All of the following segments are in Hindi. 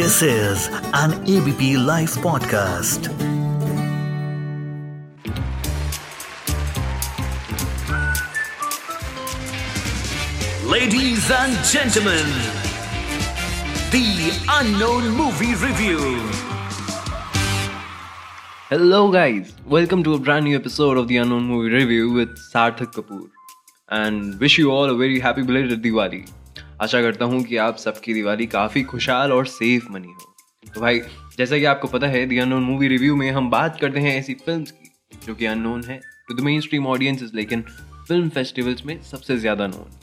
This is an ABP Life podcast. Ladies and gentlemen, the unknown movie review. Hello, guys. Welcome to a brand new episode of the Unknown Movie Review with Sarthak Kapoor. And wish you all a very happy belated Diwali. आशा करता हूँ कि आप सबकी दिवाली काफ़ी खुशहाल और सेफ़ मनी हो। तो भाई, जैसा कि आपको पता है दी अननोन मूवी रिव्यू में हम बात करते हैं ऐसी फ़िल्म की, जो कि अननोन है to the mainstream audiences लेकिन फ़िल्म फेस्टिवल्स में सबसे ज़्यादा नोन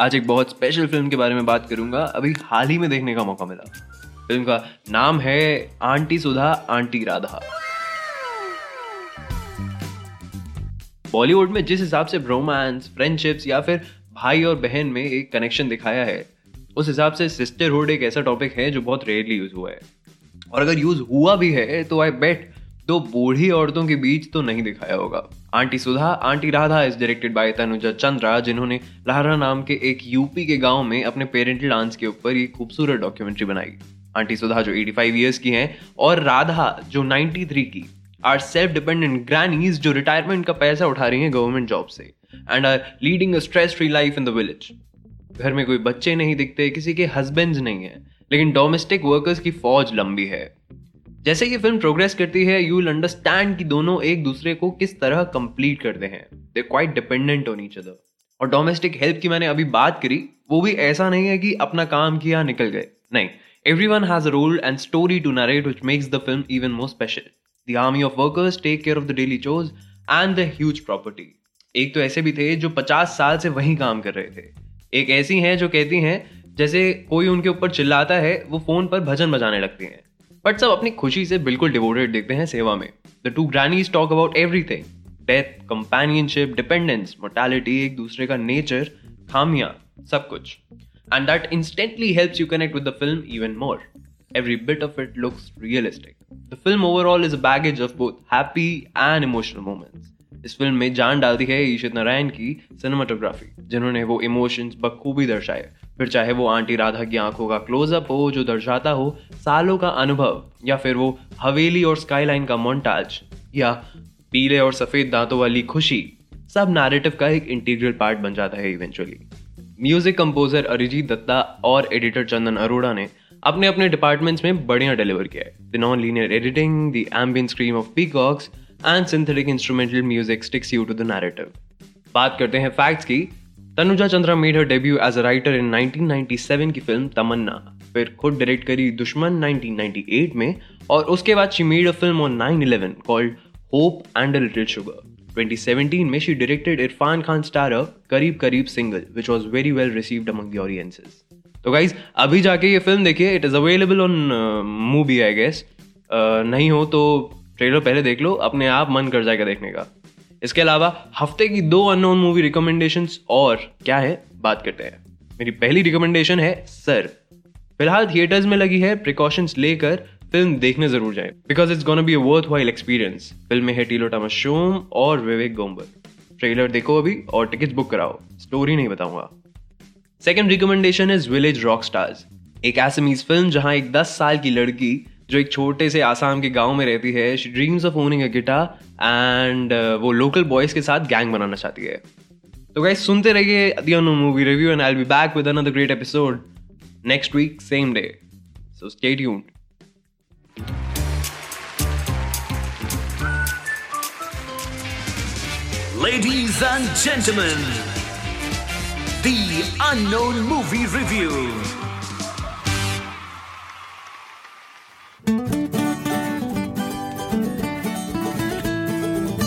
आज एक बहुत स्पेशल फ़िल्म के बारे में बात करूँगा, अभी हाल ही में देखने का मौका मिला। फ़िल्म का नाम है आंटी सुधा आंटी राधा बॉलीवुड में जिस हिसाब से रोमांस फ्रेंडशिप्स या फिर भाई और बहन में एक कनेक्शन दिखाया है उस हिसाब से सिस्टरहुड एक ऐसा टॉपिक है जो बहुत रेयरली यूज़ हुआ है। और अगर यूज़ हुआ भी है तो आई बेट दो बूढ़ी औरतों के बीच तो नहीं दिखाया होगा। Aunty Sudha, aunty Radha is directed by Tanuja Chandra, जिन्होंने लहरा नाम के एक यूपी के गाँव में अपने पेरेंटल डांस के ऊपर एक खूबसूरत डॉक्यूमेंट्री बनाई। आंटी सुधा जो 85 फाइव ईयर्स की हैं, और राधा जो 93 की आर सेल्फ डिपेंडेंट ग्रैनीज जो रिटायरमेंट का पैसा उठा रही हैं गवर्नमेंट जॉब से and are leading a stress free life in the village घर में कोई बच्चे नहीं दिखते, किसी के हस्बैंड नहीं है। लेकिन डोमेस्टिक वर्कर्स की फौज लंबी है। जैसे ये फ़िल्म प्रोग्रेस करती है यू विल अंडरस्टैंड कि दोनों एक दूसरे को किस तरह कंप्लीट करते हैं। They quite dependent on each other और डोमेस्टिक हेल्प की मैंने अभी बात करी, वो भी ऐसा नहीं है कि अपना काम किया, निकल गए। नहीं everyone has role and story to narrate which makes the film even more special the army of workers take care of the daily chores and the huge property एक तो ऐसे भी थे जो पचास साल से वहीं काम कर रहे थे। एक ऐसी हैं जो कहती हैं, जैसे कोई उनके ऊपर चिल्लाता है, वो फ़ोन पर भजन बजाने लगती हैं। बट सब अपनी खुशी से बिल्कुल डिवोटेड देखते हैं सेवा में। The two grannies talk about everything death companionship dependence mortality एक दूसरे का नेचर खामियाँ, सब कुछ। And that instantly helps you connect with the film even more every bit of it looks realistic. The film overall is a baggage of both happy and emotional moments. इस फ़िल्म में जान डालती है ईशित नारायण की सिनेमाटोग्राफी जिन्होंने वो इमोशंस बखूबी दर्शाए। फिर चाहे वो आंटी राधा की आँखों का क्लोजअप हो, जो दर्शाता हो सालों का अनुभव, या फिर वो हवेली और स्काईलाइन का मोन्टाज या पीले और सफ़ेद दांतों वाली खुशी, सब नैरेटिव का एक इंटीग्रल पार्ट बन जाता है eventually music composer Arijit Datta और एडिटर चंदन अरोड़ा ने अपने अपने डिपार्टमेंट्स में बढ़िया डिलीवर किया है। The non linear editing the ambient scream of peacocks and synthetic instrumental music sticks you to the narrative बात करते हैं फैक्ट्स की। Tanuja Chandra made her debut as a writer in 1997 की फ़िल्म तमन्ना। फिर खुद डायरेक्ट करी दुश्मन 1998 में, और उसके बाद she made a film on 9/11 called hope and a little sugar 2017 में she directed Irrfan Khan starrer Qarib Qarib single which was very well received among the audiences तो गाइज़ अभी जाके ये फ़िल्म देखिए it is available on MUBI I guess नहीं हो तो ट्रेलर पहले देख लो, अपने आप मन कर जाएगा देखने का। इसके अलावा, हफ़्ते की दो अननोन मूवी रिकमेंडेशन और क्या है? बात करते हैं। मेरी पहली रिकमेंडेशन है सर फ़िलहाल थिएटर्स में लगी है प्रिकॉशंस लेकर फ़िल्म देखने ज़रूर जाए। Because it's gonna be worthwhile experience film में है टीलो टमशोम और विवेक गोम्बर ट्रेलर देखो अभी और टिकट बुक कराओ। स्टोरी नहीं बताऊँगा। Second recommendation is village rock stars एक एसमीज फ़िल्म जहाँ एक 10 साल की लड़की जो एक छोटे से आसाम के गाँव में रहती है she dreams of owning a guitar and वो लोकल बॉयज़ के साथ गैंग बनाना चाहती है। तो गाइस सुनते रहिए the movie review and I be back with another great episode next week same day so stay tuned Ladies and gentlemen, the unknown movie review.